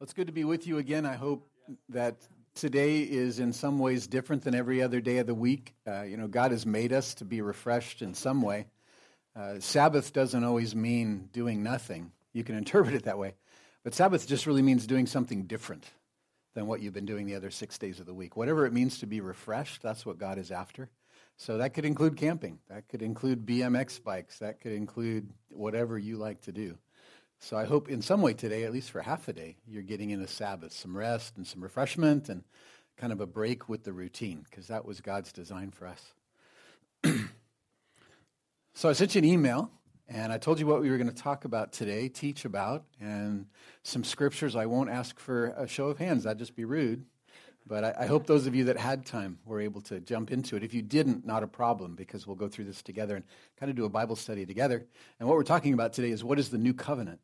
It's good to be with you again. I hope that today is in some ways different than every other day of the week. Uh, you know, God has made us to be refreshed in some way. Uh, Sabbath doesn't always mean doing nothing. You can interpret it that way. But Sabbath just really means doing something different than what you've been doing the other six days of the week. Whatever it means to be refreshed, that's what God is after. So that could include camping. That could include BMX bikes. That could include whatever you like to do. So I hope in some way today, at least for half a day, you're getting in a Sabbath, some rest and some refreshment and kind of a break with the routine, because that was God's design for us. so I sent you an email, and I told you what we were going to talk about today, teach about, and some scriptures. I won't ask for a show of hands, that'd just be rude. But I, I hope those of you that had time were able to jump into it. If you didn't, not a problem, because we'll go through this together and kind of do a Bible study together. And what we're talking about today is what is the new covenant?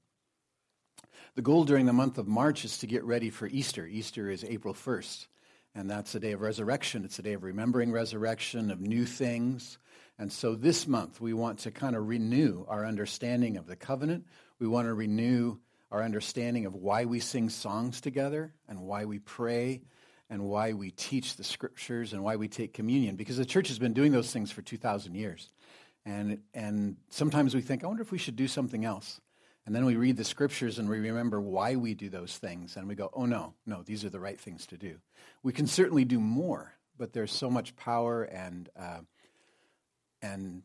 The goal during the month of March is to get ready for Easter. Easter is April 1st, and that's a day of resurrection. It's a day of remembering resurrection, of new things. And so this month, we want to kind of renew our understanding of the covenant. We want to renew our understanding of why we sing songs together and why we pray and why we teach the scriptures and why we take communion because the church has been doing those things for 2,000 years. And, and sometimes we think, I wonder if we should do something else. And then we read the scriptures and we remember why we do those things. And we go, oh, no, no, these are the right things to do. We can certainly do more, but there's so much power and, uh, and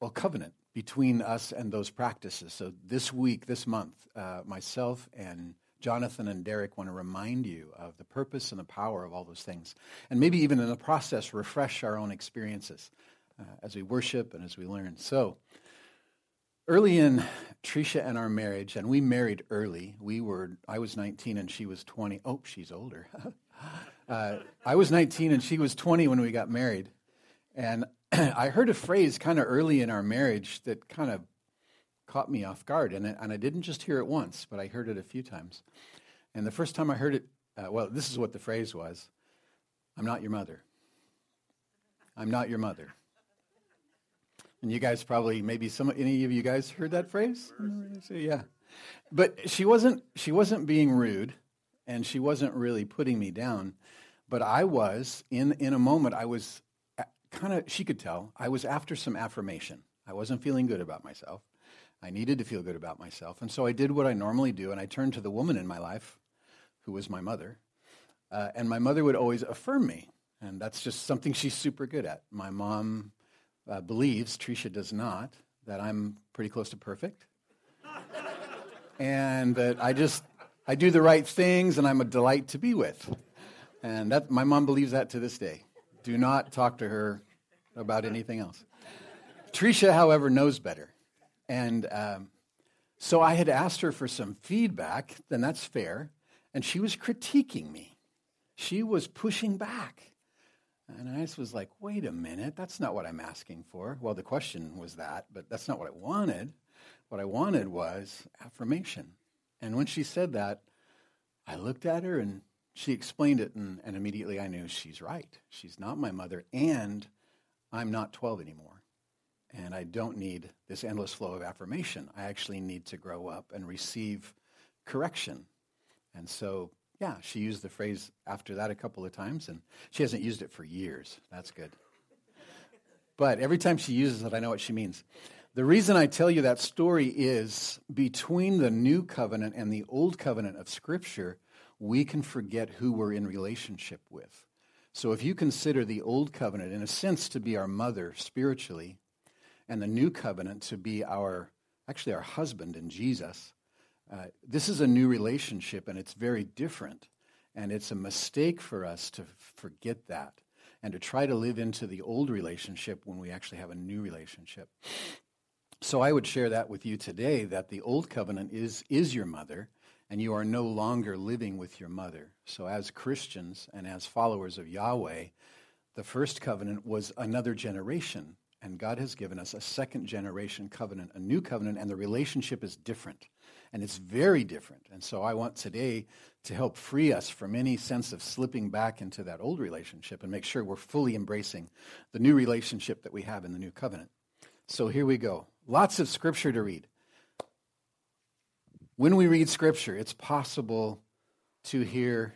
well, covenant between us and those practices. So this week, this month, uh, myself and Jonathan and Derek want to remind you of the purpose and the power of all those things. And maybe even in the process, refresh our own experiences uh, as we worship and as we learn. So, early in Tricia and our marriage, and we married early. We were, I was 19 and she was 20. Oh, she's older. uh, I was 19 and she was 20 when we got married. And I heard a phrase kind of early in our marriage that kind of caught me off guard. And, and I didn't just hear it once, but I heard it a few times. And the first time I heard it, uh, well, this is what the phrase was I'm not your mother. I'm not your mother. And you guys probably, maybe some, any of you guys heard that phrase? Yeah. But she wasn't, she wasn't being rude and she wasn't really putting me down. But I was, in, in a moment, I was kind of, she could tell, I was after some affirmation. I wasn't feeling good about myself. I needed to feel good about myself. And so I did what I normally do, and I turned to the woman in my life, who was my mother. Uh, and my mother would always affirm me. And that's just something she's super good at. My mom uh, believes, Tricia does not, that I'm pretty close to perfect. and that I just, I do the right things and I'm a delight to be with. And that, my mom believes that to this day. Do not talk to her about anything else. Tricia, however, knows better. And um, so I had asked her for some feedback, then that's fair. And she was critiquing me. She was pushing back. And I just was like, wait a minute, that's not what I'm asking for. Well, the question was that, but that's not what I wanted. What I wanted was affirmation. And when she said that, I looked at her and she explained it, and, and immediately I knew she's right. She's not my mother, and I'm not 12 anymore. And I don't need this endless flow of affirmation. I actually need to grow up and receive correction. And so yeah, she used the phrase after that a couple of times, and she hasn't used it for years. That's good. But every time she uses it, I know what she means. The reason I tell you that story is between the new covenant and the old covenant of Scripture, we can forget who we're in relationship with. So if you consider the old covenant, in a sense, to be our mother spiritually, and the new covenant to be our, actually, our husband in Jesus, uh, this is a new relationship and it's very different. And it's a mistake for us to forget that and to try to live into the old relationship when we actually have a new relationship. So I would share that with you today that the old covenant is, is your mother and you are no longer living with your mother. So as Christians and as followers of Yahweh, the first covenant was another generation. And God has given us a second generation covenant, a new covenant, and the relationship is different and it's very different. And so I want today to help free us from any sense of slipping back into that old relationship and make sure we're fully embracing the new relationship that we have in the new covenant. So here we go. Lots of scripture to read. When we read scripture, it's possible to hear,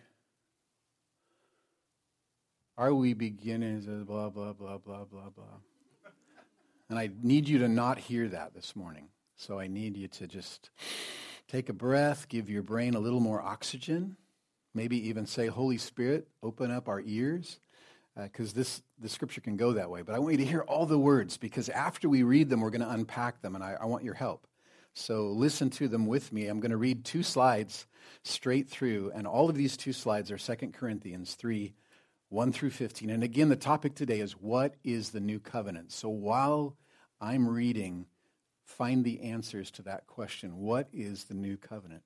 are we beginning, blah, blah, blah, blah, blah, blah. And I need you to not hear that this morning. So I need you to just take a breath, give your brain a little more oxygen, maybe even say, Holy Spirit, open up our ears, because uh, this the scripture can go that way. But I want you to hear all the words, because after we read them, we're going to unpack them, and I, I want your help. So listen to them with me. I'm going to read two slides straight through, and all of these two slides are 2 Corinthians 3, 1 through 15. And again, the topic today is what is the new covenant? So while I'm reading, find the answers to that question. What is the new covenant?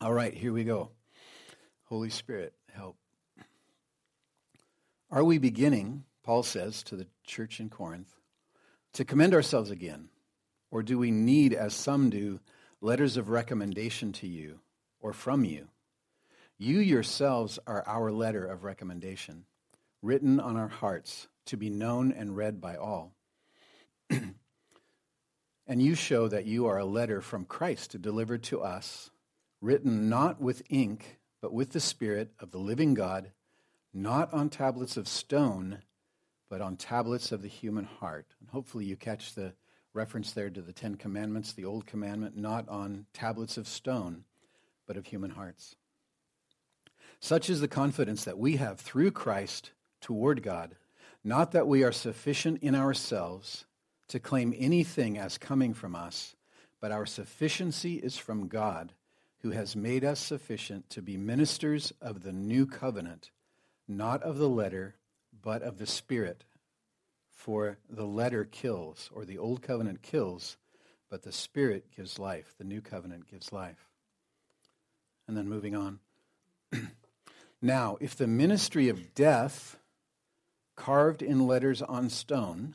All right, here we go. Holy Spirit, help. Are we beginning, Paul says to the church in Corinth, to commend ourselves again? Or do we need, as some do, letters of recommendation to you or from you? You yourselves are our letter of recommendation, written on our hearts to be known and read by all. and you show that you are a letter from Christ delivered to us, written not with ink, but with the Spirit of the living God, not on tablets of stone, but on tablets of the human heart. And hopefully you catch the reference there to the Ten Commandments, the Old Commandment, not on tablets of stone, but of human hearts. Such is the confidence that we have through Christ toward God, not that we are sufficient in ourselves to claim anything as coming from us, but our sufficiency is from God, who has made us sufficient to be ministers of the new covenant, not of the letter, but of the Spirit. For the letter kills, or the old covenant kills, but the Spirit gives life. The new covenant gives life. And then moving on. now, if the ministry of death, carved in letters on stone,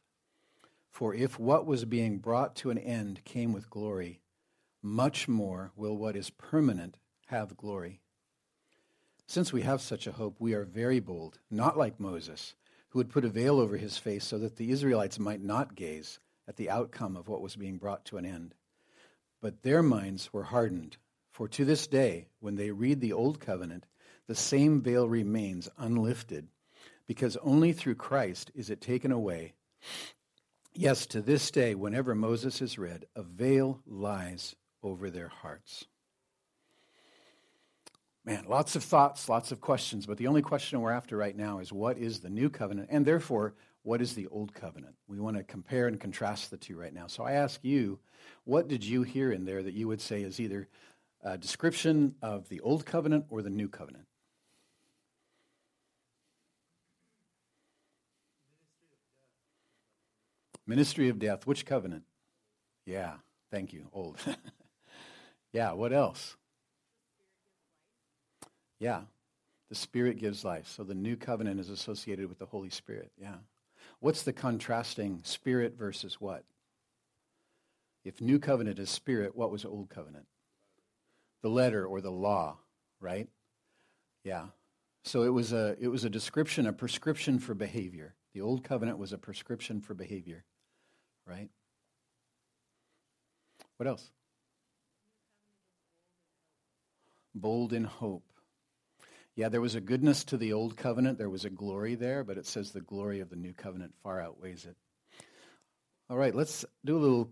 For if what was being brought to an end came with glory, much more will what is permanent have glory. Since we have such a hope, we are very bold, not like Moses who would put a veil over his face so that the Israelites might not gaze at the outcome of what was being brought to an end. But their minds were hardened, for to this day, when they read the Old Covenant, the same veil remains unlifted, because only through Christ is it taken away. Yes, to this day, whenever Moses is read, a veil lies over their hearts. Man, lots of thoughts, lots of questions, but the only question we're after right now is what is the new covenant, and therefore, what is the old covenant? We want to compare and contrast the two right now. So I ask you, what did you hear in there that you would say is either a description of the old covenant or the new covenant? Ministry of death. Which covenant? Yeah, thank you. Old. yeah, what else? Yeah. The Spirit gives life. So the new covenant is associated with the Holy Spirit. Yeah. What's the contrasting spirit versus what? If new covenant is spirit, what was old covenant? The letter or the law, right? Yeah. So it was a it was a description, a prescription for behavior. The old covenant was a prescription for behavior, right? What else? Bold in hope. Yeah, there was a goodness to the old covenant. There was a glory there, but it says the glory of the new covenant far outweighs it. All right, let's do a little,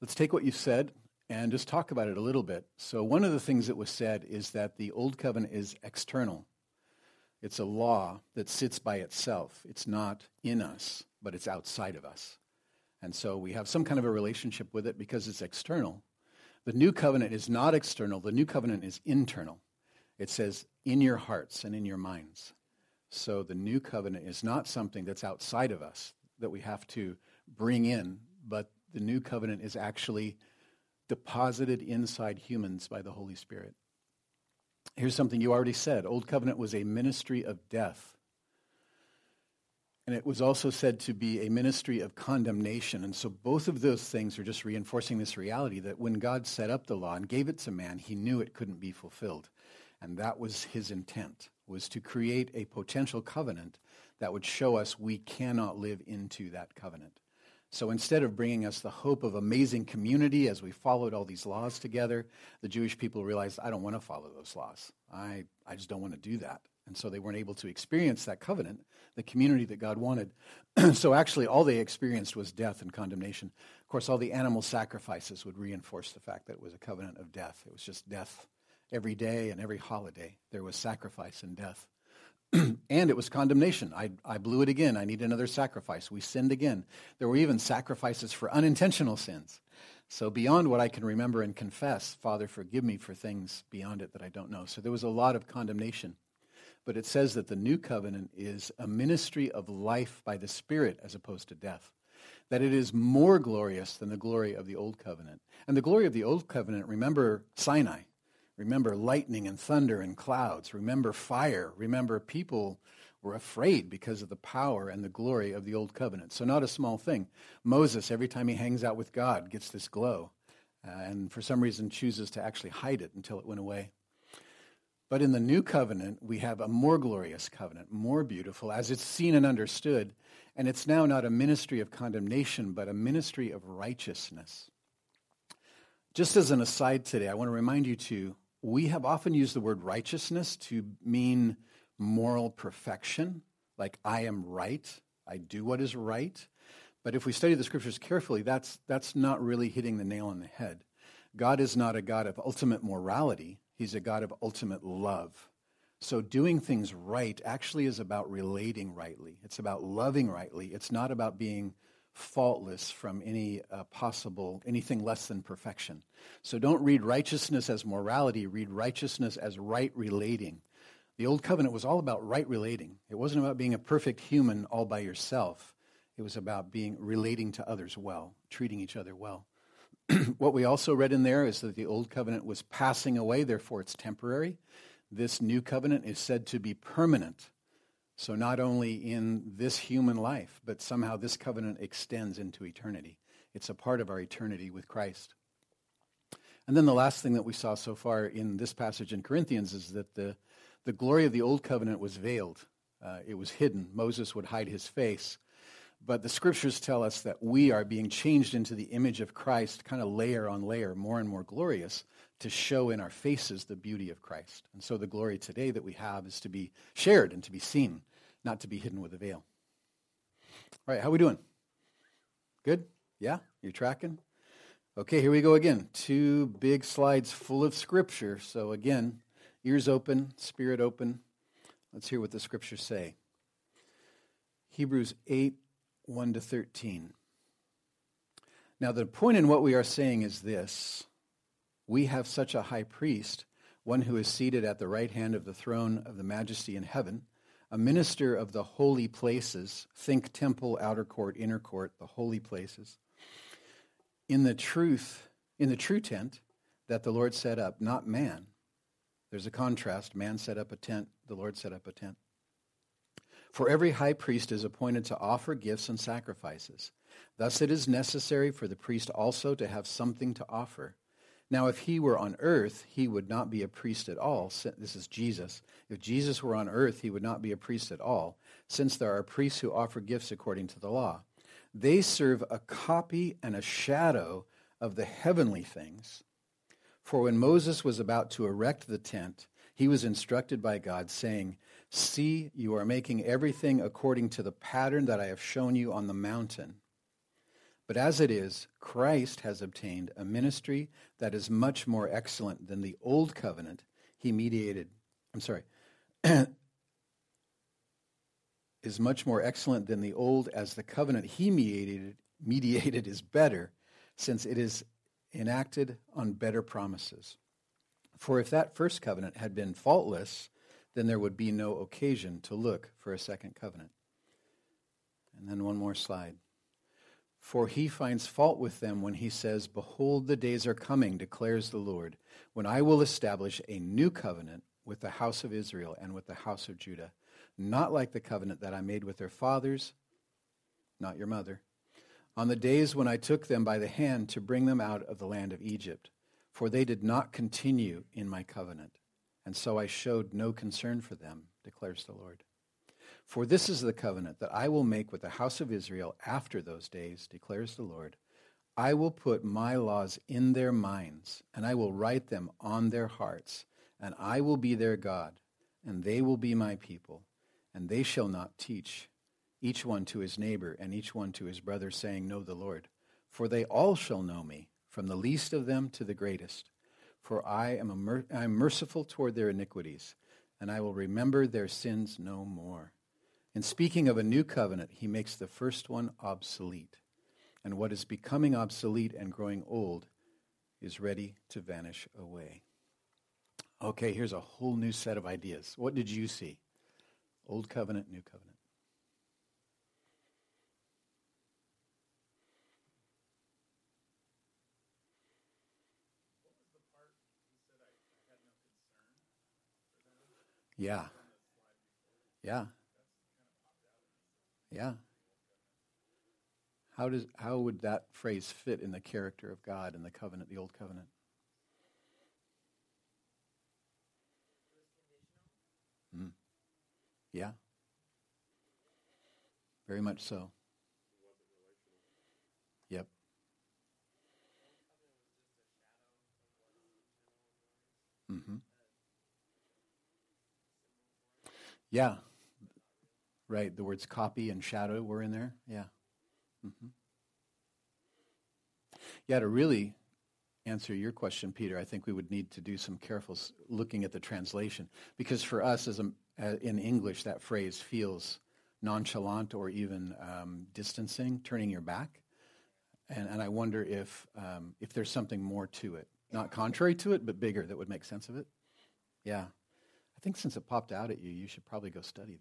let's take what you said and just talk about it a little bit. So, one of the things that was said is that the old covenant is external. It's a law that sits by itself. It's not in us, but it's outside of us. And so we have some kind of a relationship with it because it's external. The new covenant is not external, the new covenant is internal. It says, in your hearts and in your minds. So the new covenant is not something that's outside of us that we have to bring in, but the new covenant is actually deposited inside humans by the Holy Spirit. Here's something you already said Old Covenant was a ministry of death. And it was also said to be a ministry of condemnation. And so both of those things are just reinforcing this reality that when God set up the law and gave it to man, he knew it couldn't be fulfilled. And that was his intent, was to create a potential covenant that would show us we cannot live into that covenant. So instead of bringing us the hope of amazing community as we followed all these laws together, the Jewish people realized, I don't want to follow those laws. I, I just don't want to do that. And so they weren't able to experience that covenant, the community that God wanted. so actually, all they experienced was death and condemnation. Of course, all the animal sacrifices would reinforce the fact that it was a covenant of death. It was just death every day and every holiday. There was sacrifice and death. and it was condemnation. I, I blew it again. I need another sacrifice. We sinned again. There were even sacrifices for unintentional sins. So, beyond what I can remember and confess, Father, forgive me for things beyond it that I don't know. So, there was a lot of condemnation. But it says that the new covenant is a ministry of life by the Spirit as opposed to death. That it is more glorious than the glory of the old covenant. And the glory of the old covenant, remember Sinai. Remember lightning and thunder and clouds. Remember fire. Remember people were afraid because of the power and the glory of the old covenant. So, not a small thing. Moses, every time he hangs out with God, gets this glow. Uh, and for some reason chooses to actually hide it until it went away. But in the new covenant, we have a more glorious covenant, more beautiful, as it's seen and understood. And it's now not a ministry of condemnation, but a ministry of righteousness. Just as an aside today, I want to remind you too, we have often used the word righteousness to mean moral perfection, like I am right, I do what is right. But if we study the scriptures carefully, that's, that's not really hitting the nail on the head. God is not a God of ultimate morality, He's a God of ultimate love. So doing things right actually is about relating rightly. It's about loving rightly. It's not about being faultless from any uh, possible, anything less than perfection. So don't read righteousness as morality, read righteousness as right relating. The Old Covenant was all about right relating. It wasn't about being a perfect human all by yourself. It was about being relating to others well, treating each other well. what we also read in there is that the Old Covenant was passing away, therefore it's temporary. This new covenant is said to be permanent. So, not only in this human life, but somehow this covenant extends into eternity. It's a part of our eternity with Christ. And then the last thing that we saw so far in this passage in Corinthians is that the, the glory of the old covenant was veiled, uh, it was hidden. Moses would hide his face. But the scriptures tell us that we are being changed into the image of Christ, kind of layer on layer, more and more glorious, to show in our faces the beauty of Christ. And so the glory today that we have is to be shared and to be seen, not to be hidden with a veil. All right, how we doing? Good? Yeah? You're tracking? Okay, here we go again. Two big slides full of scripture. So again, ears open, spirit open. Let's hear what the scriptures say. Hebrews 8, 1 to 13. Now, the point in what we are saying is this we have such a high priest, one who is seated at the right hand of the throne of the majesty in heaven, a minister of the holy places, think temple, outer court, inner court, the holy places, in the truth, in the true tent that the Lord set up, not man. There's a contrast. Man set up a tent, the Lord set up a tent. For every high priest is appointed to offer gifts and sacrifices. Thus it is necessary for the priest also to have something to offer. Now, if he were on earth, he would not be a priest at all. This is Jesus. If Jesus were on earth, he would not be a priest at all, since there are priests who offer gifts according to the law. They serve a copy and a shadow of the heavenly things. For when Moses was about to erect the tent, he was instructed by God, saying, See, you are making everything according to the pattern that I have shown you on the mountain. But as it is, Christ has obtained a ministry that is much more excellent than the old covenant he mediated. I'm sorry. is much more excellent than the old as the covenant he mediated mediated is better since it is enacted on better promises. For if that first covenant had been faultless, then there would be no occasion to look for a second covenant. And then one more slide. For he finds fault with them when he says, Behold, the days are coming, declares the Lord, when I will establish a new covenant with the house of Israel and with the house of Judah, not like the covenant that I made with their fathers, not your mother, on the days when I took them by the hand to bring them out of the land of Egypt, for they did not continue in my covenant, and so I showed no concern for them, declares the Lord. For this is the covenant that I will make with the house of Israel after those days, declares the Lord. I will put my laws in their minds, and I will write them on their hearts, and I will be their God, and they will be my people, and they shall not teach each one to his neighbor, and each one to his brother, saying, Know the Lord. For they all shall know me, from the least of them to the greatest. For I am, mer- I am merciful toward their iniquities, and I will remember their sins no more. In speaking of a new covenant, he makes the first one obsolete. And what is becoming obsolete and growing old is ready to vanish away. Okay, here's a whole new set of ideas. What did you see? Old covenant, new covenant. Yeah. Yeah. Yeah. How does how would that phrase fit in the character of God in the covenant, the old covenant? Mm. Yeah. Very much so. Yep. Mm-hmm. Yeah. Right. The words copy and shadow were in there. Yeah. Mm-hmm. Yeah, to really answer your question, Peter, I think we would need to do some careful looking at the translation because for us, as a, in English, that phrase feels nonchalant or even um, distancing, turning your back, and, and I wonder if um, if there's something more to it, not contrary to it, but bigger that would make sense of it. Yeah, I think since it popped out at you, you should probably go study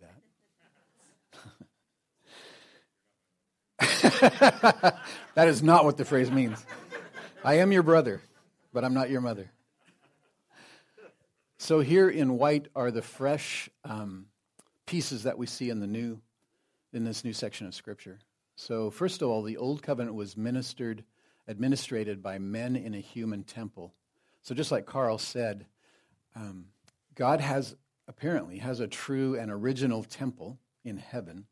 that. that is not what the phrase means. I am your brother, but I'm not your mother. So here in white are the fresh um, pieces that we see in the new, in this new section of Scripture. So first of all, the old covenant was ministered, administrated by men in a human temple. So just like Carl said, um, God has apparently has a true and original temple in heaven.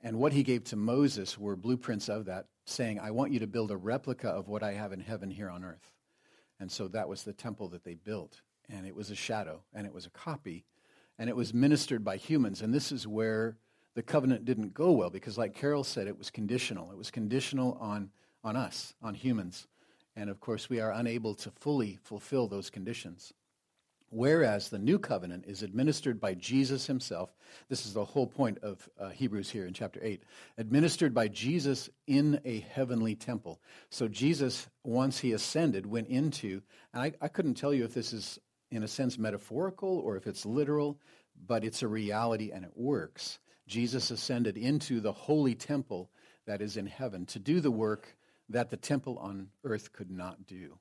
And what he gave to Moses were blueprints of that, saying, I want you to build a replica of what I have in heaven here on earth. And so that was the temple that they built. And it was a shadow, and it was a copy, and it was ministered by humans. And this is where the covenant didn't go well, because like Carol said, it was conditional. It was conditional on, on us, on humans. And of course, we are unable to fully fulfill those conditions. Whereas the new covenant is administered by Jesus himself. This is the whole point of uh, Hebrews here in chapter 8. Administered by Jesus in a heavenly temple. So Jesus, once he ascended, went into, and I, I couldn't tell you if this is in a sense metaphorical or if it's literal, but it's a reality and it works. Jesus ascended into the holy temple that is in heaven to do the work that the temple on earth could not do.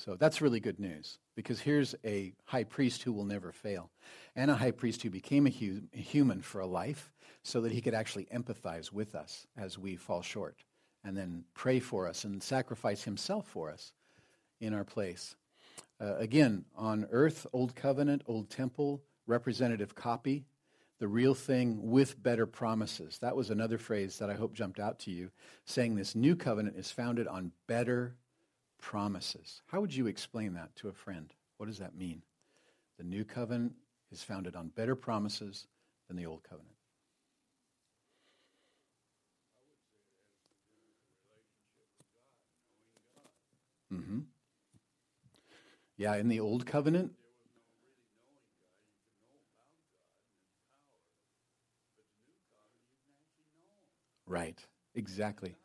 So that's really good news because here's a high priest who will never fail and a high priest who became a, hu- a, human for a life so that he could actually empathize with us as we fall short and then pray for us and sacrifice himself for us in our place. Uh, again, on earth, old covenant, old temple, representative copy, the real thing with better promises. That was another phrase that I hope jumped out to you, saying this new covenant is founded on better promises. How would you explain that to a friend? What does that mean? The new covenant is founded on better promises than the old covenant. Mm-hmm. Yeah, in the old covenant, Right, exactly.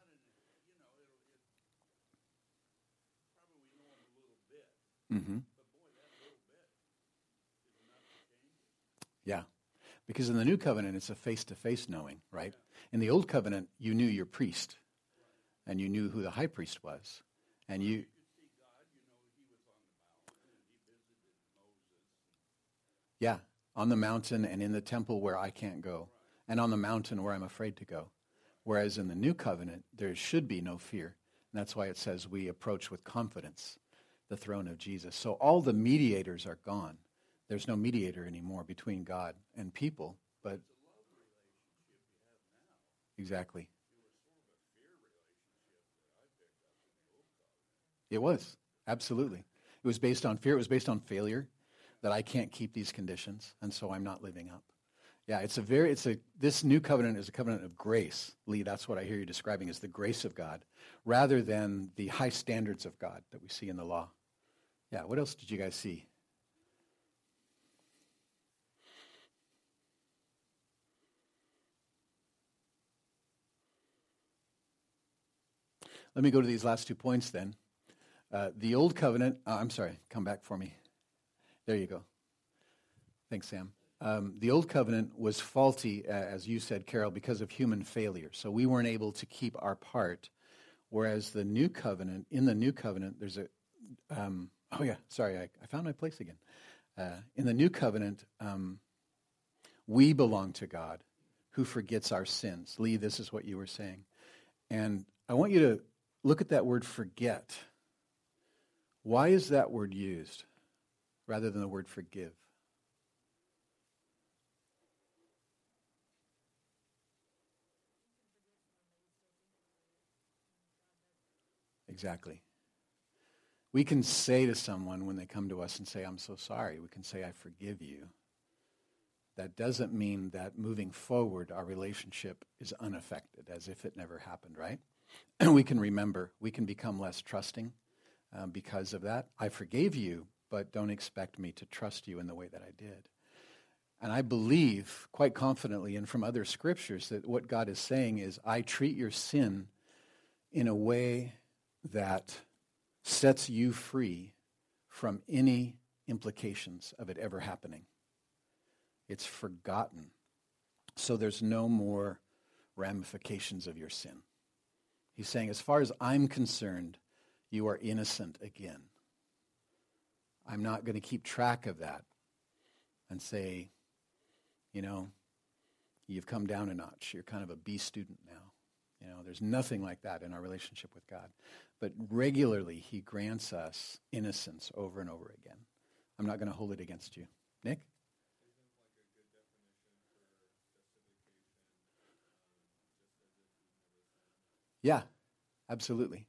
Mm-hmm. Yeah. Because in the new covenant, it's a face to face knowing, right? In the old covenant, you knew your priest and you knew who the high priest was. And you. Yeah, on the mountain and in the temple where I can't go, and on the mountain where I'm afraid to go. Whereas in the new covenant, there should be no fear. And that's why it says we approach with confidence the throne of Jesus. So all the mediators are gone. There's no mediator anymore between God and people, but exactly. It was absolutely. It was based on fear. It was based on failure that I can't keep these conditions, and so I'm not living up. Yeah, it's a very, it's a, this new covenant is a covenant of grace. Lee, that's what I hear you describing as the grace of God, rather than the high standards of God that we see in the law. Yeah, what else did you guys see? Let me go to these last two points then. Uh, the old covenant, uh, I'm sorry, come back for me. There you go. Thanks, Sam. Um, the old covenant was faulty, uh, as you said, Carol, because of human failure. So we weren't able to keep our part. Whereas the new covenant, in the new covenant, there's a, um, oh yeah, sorry, I, I, found my place again. Uh, in the new covenant, um, we belong to God who forgets our sins. Lee, this is what you were saying. And I want you to look at that word forget. Why is that word used rather than the word forgive? Exactly. We can say to someone when they come to us and say, I'm so sorry, we can say, I forgive you. That doesn't mean that moving forward, our relationship is unaffected, as if it never happened, right? And we can remember, we can become less trusting um, because of that. I forgave you, but don't expect me to trust you in the way that I did. And I believe quite confidently, and from other scriptures, that what God is saying is, I treat your sin in a way that sets you free from any implications of it ever happening. It's forgotten. So there's no more ramifications of your sin. He's saying, as far as I'm concerned, you are innocent again. I'm not going to keep track of that and say, you know, you've come down a notch. You're kind of a B student now. You know, there's nothing like that in our relationship with God. But regularly, he grants us innocence over and over again. I'm not going to hold it against you. Nick? Um, yeah, absolutely.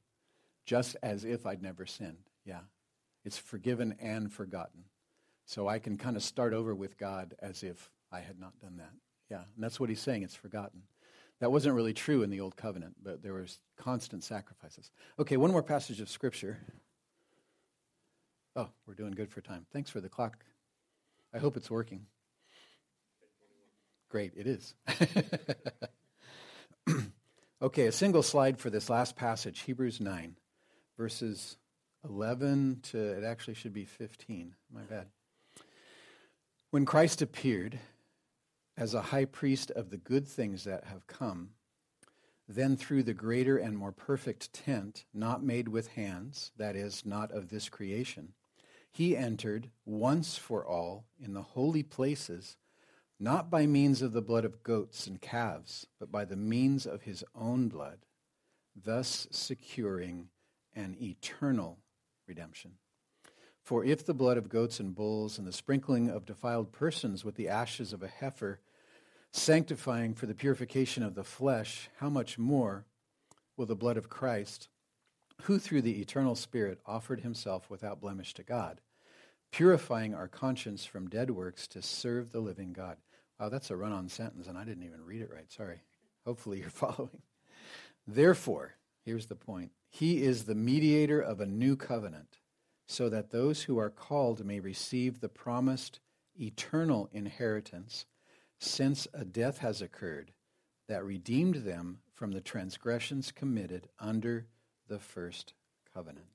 Just as if I'd never sinned. Yeah. It's forgiven and forgotten. So I can kind of start over with God as if I had not done that. Yeah. And that's what he's saying. It's forgotten. That wasn't really true in the Old Covenant, but there was constant sacrifices. Okay, one more passage of Scripture. Oh, we're doing good for time. Thanks for the clock. I hope it's working. Great, it is. okay, a single slide for this last passage, Hebrews 9, verses 11 to, it actually should be 15. My bad. When Christ appeared, as a high priest of the good things that have come, then through the greater and more perfect tent, not made with hands, that is, not of this creation, he entered once for all in the holy places, not by means of the blood of goats and calves, but by the means of his own blood, thus securing an eternal redemption. For if the blood of goats and bulls and the sprinkling of defiled persons with the ashes of a heifer sanctifying for the purification of the flesh, how much more will the blood of Christ, who through the eternal Spirit offered himself without blemish to God, purifying our conscience from dead works to serve the living God? Wow, that's a run on sentence, and I didn't even read it right. Sorry. Hopefully you're following. Therefore, here's the point He is the mediator of a new covenant, so that those who are called may receive the promised eternal inheritance since a death has occurred that redeemed them from the transgressions committed under the first covenant.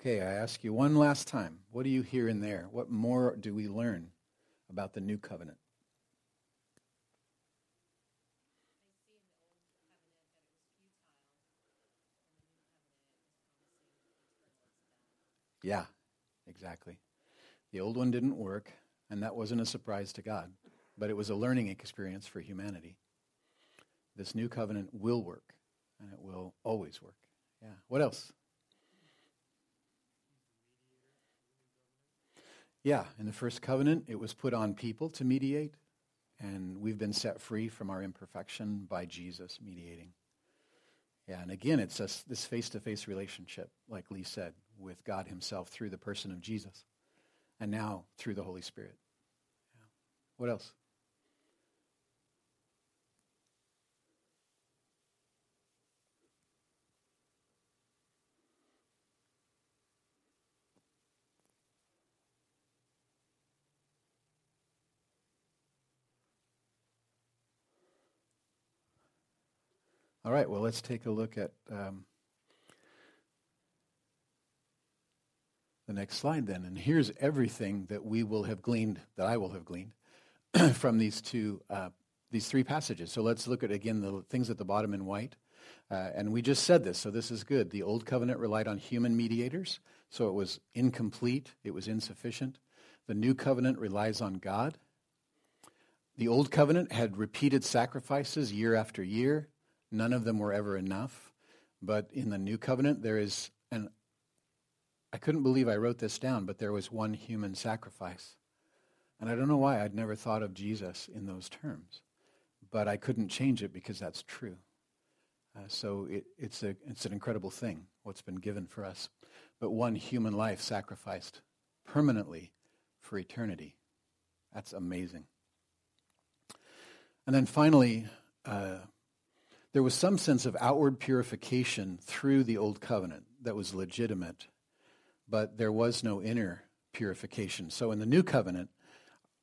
Okay, I ask you one last time. What do you hear in there? What more do we learn about the new covenant? Yeah, exactly. The old one didn't work, and that wasn't a surprise to God, but it was a learning experience for humanity. This new covenant will work, and it will always work. Yeah. What else? Yeah, in the first covenant, it was put on people to mediate, and we've been set free from our imperfection by Jesus mediating. Yeah, and again, it's this face to face relationship, like Lee said, with God Himself through the person of Jesus, and now through the Holy Spirit. Yeah. What else? All right, well, let's take a look at um, the next slide then. And here's everything that we will have gleaned, that I will have gleaned from these two, uh, these three passages. So let's look at again the things at the bottom in white. Uh, and we just said this, so this is good. The old covenant relied on human mediators, so it was incomplete, it was insufficient. The new covenant relies on God. The old covenant had repeated sacrifices year after year. None of them were ever enough. But in the new covenant, there is, I couldn't believe I wrote this down, but there was one human sacrifice. And I don't know why I'd never thought of Jesus in those terms. But I couldn't change it because that's true. Uh, so it, it's, a, it's an incredible thing, what's been given for us. But one human life sacrificed permanently for eternity. That's amazing. And then finally, uh, there was some sense of outward purification through the old covenant that was legitimate, but there was no inner purification. So in the new covenant,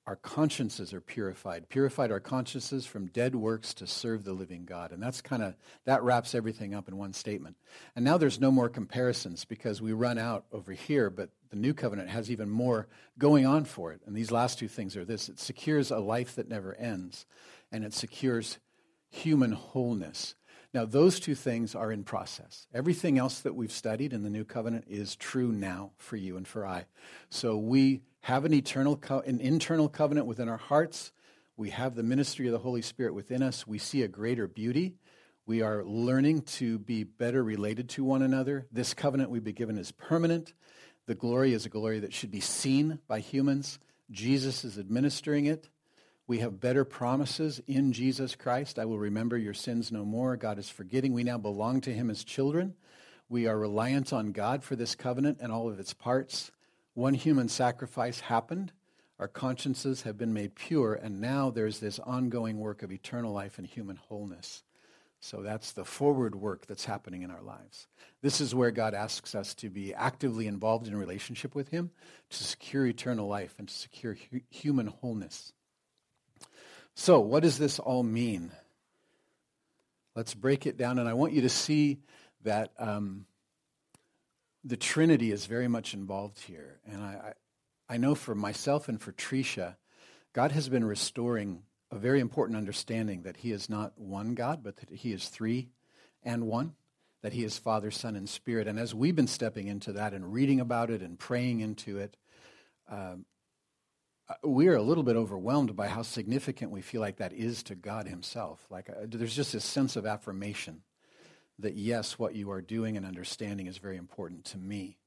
our consciences are purified. Purified our consciences from dead works to serve the living God. And that's kind of, that wraps everything up in one statement. And now there's no more comparisons because we run out over here, but the new covenant has even more going on for it. And these last two things are this it secures a life that never ends, and it secures human wholeness. Now, those two things are in process. Everything else that we've studied in the New Covenant is true now for you and for I. So we have an eternal, co- an internal covenant within our hearts. We have the ministry of the Holy Spirit within us. We see a greater beauty. We are learning to be better related to one another. This covenant we've been given is permanent. The glory is a glory that should be seen by humans. Jesus is administering it. We have better promises in Jesus Christ. I will remember your sins no more. God is forgetting. We now belong to him as children. We are reliant on God for this covenant and all of its parts. One human sacrifice happened. Our consciences have been made pure, and now there's this ongoing work of eternal life and human wholeness. So that's the forward work that's happening in our lives. This is where God asks us to be actively involved in relationship with Him to secure eternal life and to secure hu- human wholeness. So, what does this all mean? Let's break it down, and I want you to see that um, the Trinity is very much involved here. And I, I, know for myself and for Tricia, God has been restoring a very important understanding that He is not one God, but that He is three and one, that He is Father, Son, and Spirit. And as we've been stepping into that and reading about it and praying into it, um, uh, we are a little bit overwhelmed by how significant we feel like that is to God Himself. Like uh, there's just this sense of affirmation that yes, what you are doing and understanding is very important to me.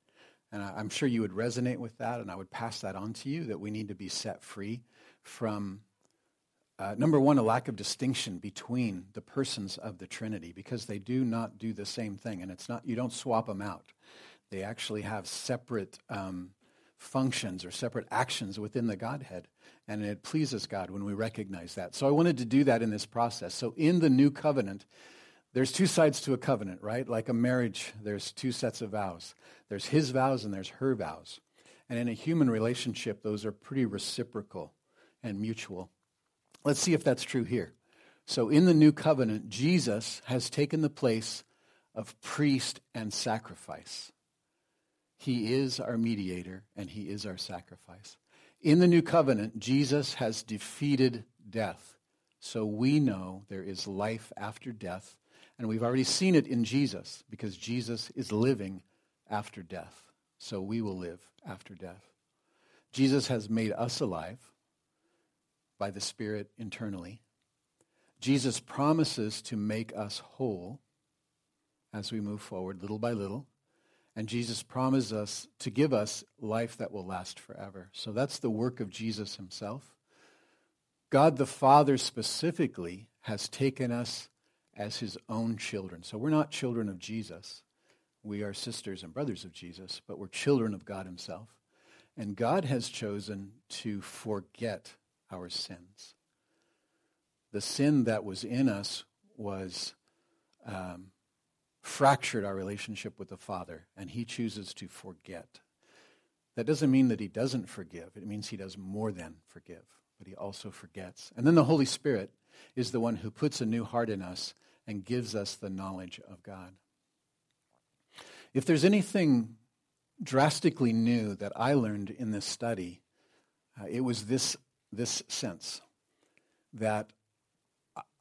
And I, I'm sure you would resonate with that, and I would pass that on to you that we need to be set free from, uh, number one, a lack of distinction between the persons of the Trinity because they do not do the same thing, and it's not you don't swap them out. They actually have separate. Um, functions or separate actions within the Godhead. And it pleases God when we recognize that. So I wanted to do that in this process. So in the new covenant, there's two sides to a covenant, right? Like a marriage, there's two sets of vows. There's his vows and there's her vows. And in a human relationship, those are pretty reciprocal and mutual. Let's see if that's true here. So in the new covenant, Jesus has taken the place of priest and sacrifice. He is our mediator and he is our sacrifice. In the new covenant, Jesus has defeated death. So we know there is life after death. And we've already seen it in Jesus because Jesus is living after death. So we will live after death. Jesus has made us alive by the Spirit internally. Jesus promises to make us whole as we move forward, little by little. And Jesus promises us to give us life that will last forever. So that's the work of Jesus himself. God the Father specifically has taken us as his own children. So we're not children of Jesus. We are sisters and brothers of Jesus, but we're children of God himself. And God has chosen to forget our sins. The sin that was in us was um, fractured our relationship with the Father, and he chooses to forget. That doesn't mean that he doesn't forgive. It means he does more than forgive, but he also forgets. And then the Holy Spirit is the one who puts a new heart in us and gives us the knowledge of God. If there's anything drastically new that I learned in this study, uh, it was this, this sense that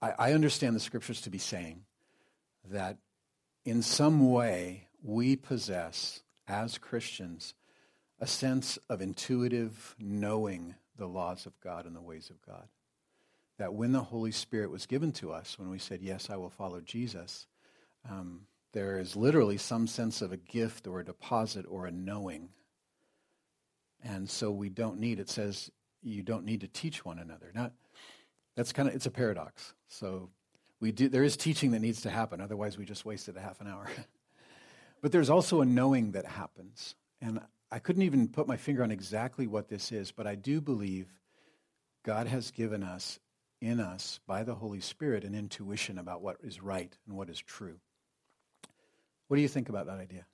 I, I understand the scriptures to be saying that in some way we possess, as Christians, a sense of intuitive knowing the laws of God and the ways of God. That when the Holy Spirit was given to us, when we said, Yes, I will follow Jesus, um, there is literally some sense of a gift or a deposit or a knowing. And so we don't need, it says, you don't need to teach one another. Not, that's kind of, it's a paradox. So we do, there is teaching that needs to happen. Otherwise, we just wasted a half an hour. but there's also a knowing that happens. And I couldn't even put my finger on exactly what this is, but I do believe God has given us, in us, by the Holy Spirit, an intuition about what is right and what is true. What do you think about that idea?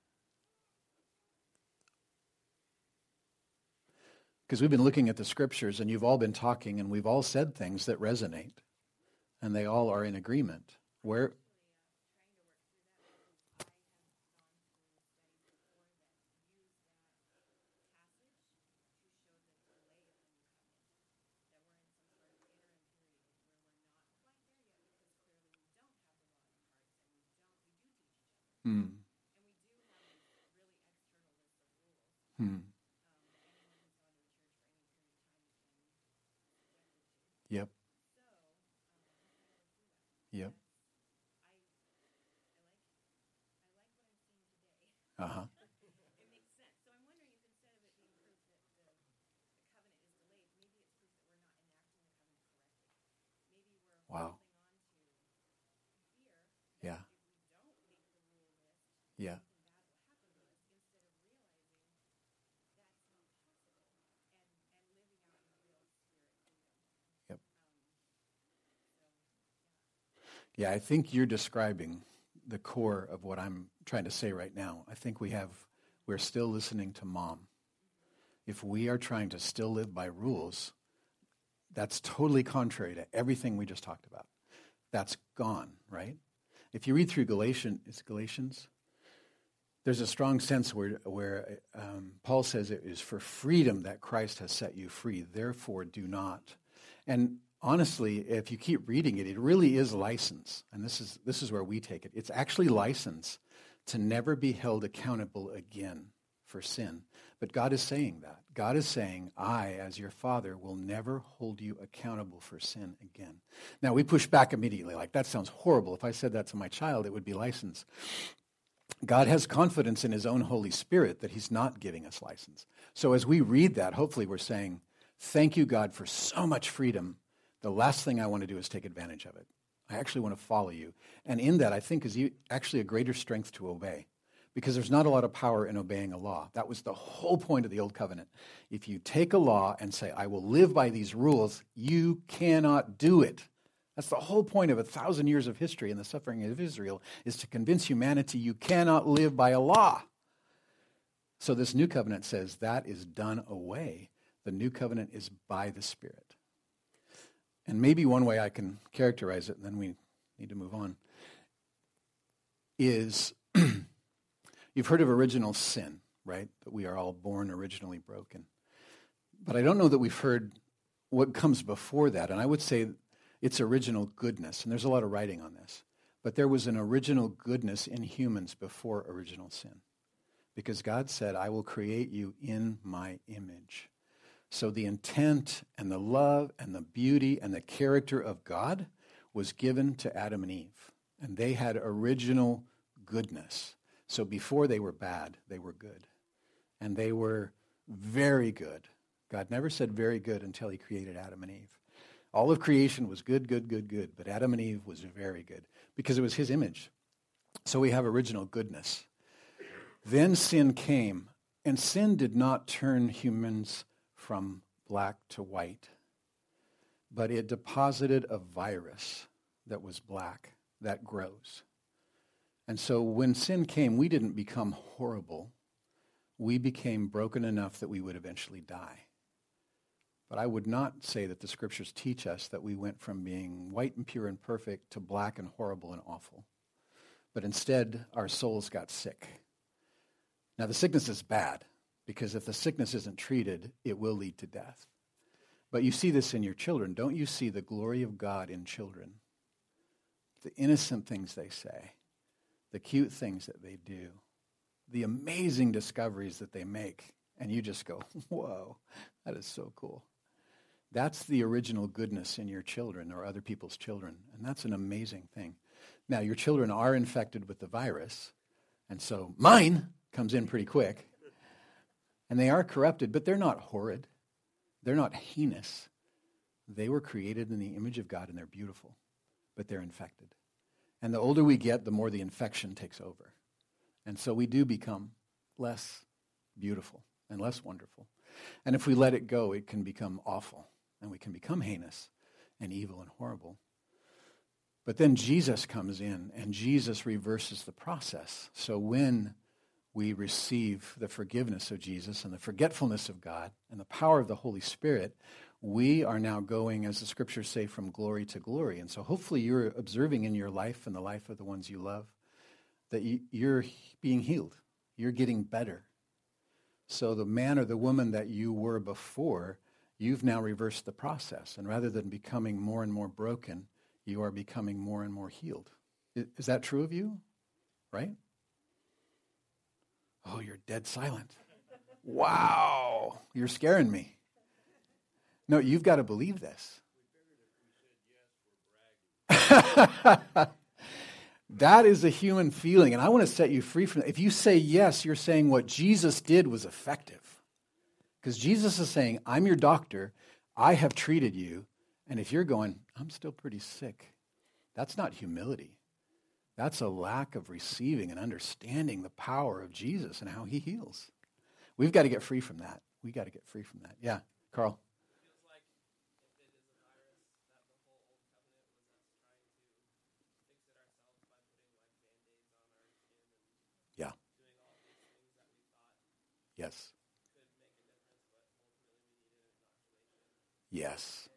Because we've been looking at the scriptures and you've all been talking and we've all said things that resonate and they all are in agreement. Where Hmm. Hmm. Yep. Yep. Uh huh. Wow. Yeah. Yeah. Yeah, I think you're describing the core of what I'm trying to say right now. I think we have, we're still listening to mom. If we are trying to still live by rules, that's totally contrary to everything we just talked about. That's gone, right? If you read through Galatians, it's Galatians, there's a strong sense where, where um, Paul says it is for freedom that Christ has set you free. Therefore, do not. And honestly, if you keep reading it, it really is license. And this is, this is where we take it. It's actually license to never be held accountable again for sin. But God is saying that. God is saying, I, as your father, will never hold you accountable for sin again. Now, we push back immediately, like, that sounds horrible. If I said that to my child, it would be license. God has confidence in his own Holy Spirit that he's not giving us license. So as we read that, hopefully we're saying, Thank you, God, for so much freedom. The last thing I want to do is take advantage of it. I actually want to follow you. And in that, I think is actually a greater strength to obey because there's not a lot of power in obeying a law. That was the whole point of the Old Covenant. If you take a law and say, I will live by these rules, you cannot do it. That's the whole point of a thousand years of history and the suffering of Israel is to convince humanity you cannot live by a law. So this new covenant says that is done away. The new covenant is by the Spirit. And maybe one way I can characterize it, and then we need to move on, is you've heard of original sin, right? That we are all born originally broken. But I don't know that we've heard what comes before that. And I would say its original goodness. And there's a lot of writing on this. But there was an original goodness in humans before original sin. Because God said, I will create you in my image. So the intent and the love and the beauty and the character of God was given to Adam and Eve. And they had original goodness. So before they were bad, they were good. And they were very good. God never said very good until he created Adam and Eve. All of creation was good, good, good, good. But Adam and Eve was very good because it was his image. So we have original goodness. Then sin came, and sin did not turn humans from black to white, but it deposited a virus that was black that grows. And so when sin came, we didn't become horrible. We became broken enough that we would eventually die. But I would not say that the scriptures teach us that we went from being white and pure and perfect to black and horrible and awful. But instead, our souls got sick. Now, the sickness is bad because if the sickness isn't treated, it will lead to death. But you see this in your children. Don't you see the glory of God in children? The innocent things they say, the cute things that they do, the amazing discoveries that they make. And you just go, whoa, that is so cool. That's the original goodness in your children or other people's children. And that's an amazing thing. Now, your children are infected with the virus. And so mine comes in pretty quick. And they are corrupted, but they're not horrid. They're not heinous. They were created in the image of God and they're beautiful, but they're infected. And the older we get, the more the infection takes over. And so we do become less beautiful and less wonderful. And if we let it go, it can become awful and we can become heinous and evil and horrible. But then Jesus comes in and Jesus reverses the process. So when we receive the forgiveness of Jesus and the forgetfulness of God and the power of the Holy Spirit, we are now going, as the scriptures say, from glory to glory. And so hopefully you're observing in your life and the life of the ones you love that you're being healed. You're getting better. So the man or the woman that you were before, you've now reversed the process. And rather than becoming more and more broken, you are becoming more and more healed. Is that true of you? Right? Oh, you're dead silent. Wow, you're scaring me. No, you've got to believe this. that is a human feeling, and I want to set you free from that. If you say yes, you're saying what Jesus did was effective. Because Jesus is saying, I'm your doctor, I have treated you, and if you're going, I'm still pretty sick, that's not humility. That's a lack of receiving and understanding the power of Jesus and how he heals. We've got to get free from that. We've got to get free from that. Yeah, Carl. Yeah. Yes. Yes.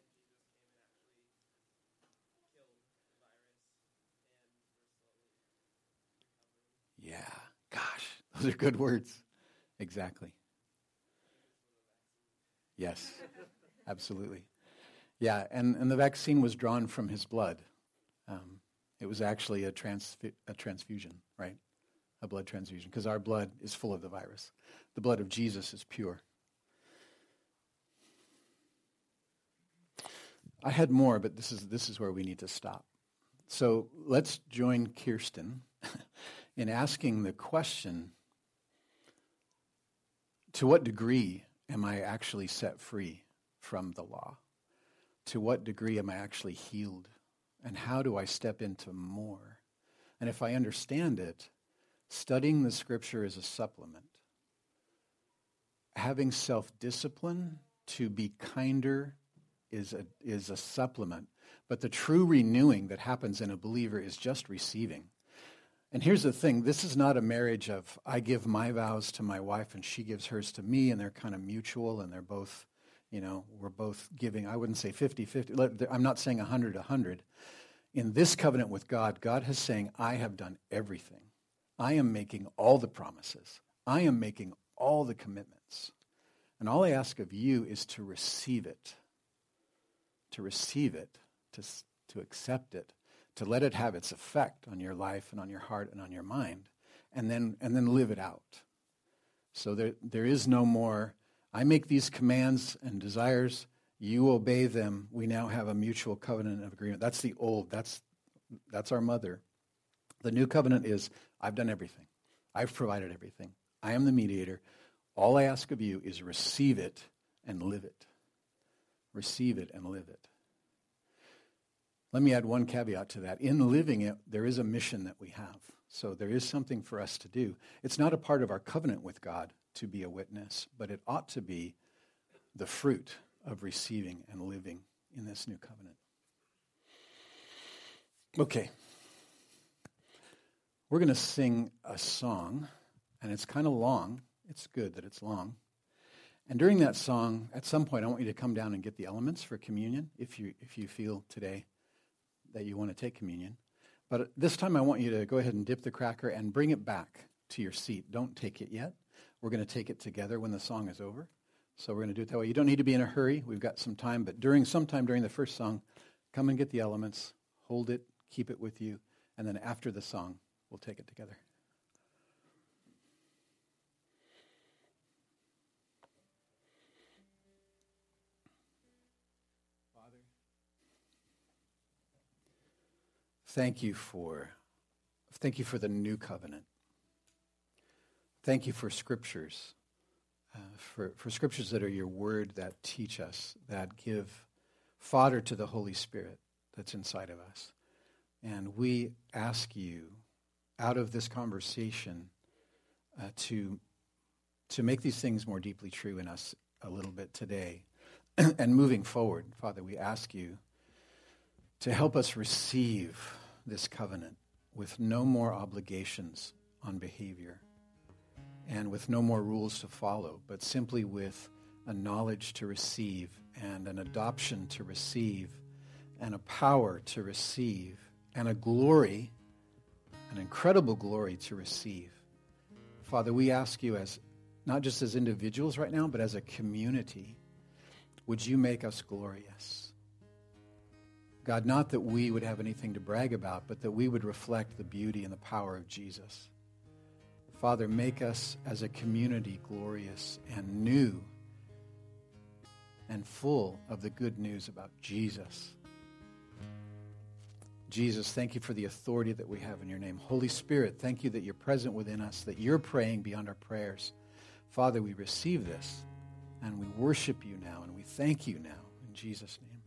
Yeah. Gosh, those are good words. Exactly. Yes, absolutely. Yeah, and, and the vaccine was drawn from his blood. Um, it was actually a, a transfusion, right? A blood transfusion, because our blood is full of the virus. The blood of Jesus is pure. I had more, but this is, this is where we need to stop. So let's join Kirsten in asking the question to what degree am I actually set free from the law? To what degree am I actually healed? And how do I step into more? And if I understand it, studying the scripture is a supplement. Having self discipline to be kinder is a, is a supplement. But the true renewing that happens in a believer is just receiving. And here's the thing this is not a marriage of I give my vows to my wife and she gives hers to me, and they're kind of mutual and they're both, you know, we're both giving. I wouldn't say 50 50. I'm not saying 100 100. In this covenant with God, God is saying, I have done everything. I am making all the promises, I am making all the commitments. And all I ask of you is to receive it, to receive it, to, to accept it, to let it have its effect on your life and on your heart and on your mind, and then, and then live it out. So there, there is no more, I make these commands and desires, you obey them. We now have a mutual covenant of agreement. That's the old, that's, that's our mother. The new covenant is I've done everything, I've provided everything. I am the mediator. All I ask of you is receive it and live it. Receive it and live it. Let me add one caveat to that. In living it, there is a mission that we have. So there is something for us to do. It's not a part of our covenant with God to be a witness, but it ought to be the fruit of receiving and living in this new covenant. Okay. We're going to sing a song, and it's kind of long. It's good that it's long. And during that song, at some point, I want you to come down and get the elements for communion if you, if you feel today that you want to take communion. But this time, I want you to go ahead and dip the cracker and bring it back to your seat. Don't take it yet. We're going to take it together when the song is over. So we're going to do it that way. You don't need to be in a hurry. We've got some time. But during sometime during the first song, come and get the elements, hold it, keep it with you, and then after the song, we'll take it together. Thank you for thank you for the new covenant. Thank you for scriptures, uh, for, for scriptures that are your word that teach us, that give fodder to the Holy Spirit that's inside of us. And we ask you, out of this conversation, uh, to, to make these things more deeply true in us a little bit today. and moving forward, Father, we ask you to help us receive this covenant with no more obligations on behavior and with no more rules to follow, but simply with a knowledge to receive and an adoption to receive and a power to receive and a glory, an incredible glory to receive. Father, we ask you as not just as individuals right now, but as a community, would you make us glorious? God, not that we would have anything to brag about, but that we would reflect the beauty and the power of Jesus. Father, make us as a community glorious and new and full of the good news about Jesus. Jesus, thank you for the authority that we have in your name. Holy Spirit, thank you that you're present within us, that you're praying beyond our prayers. Father, we receive this and we worship you now and we thank you now in Jesus' name.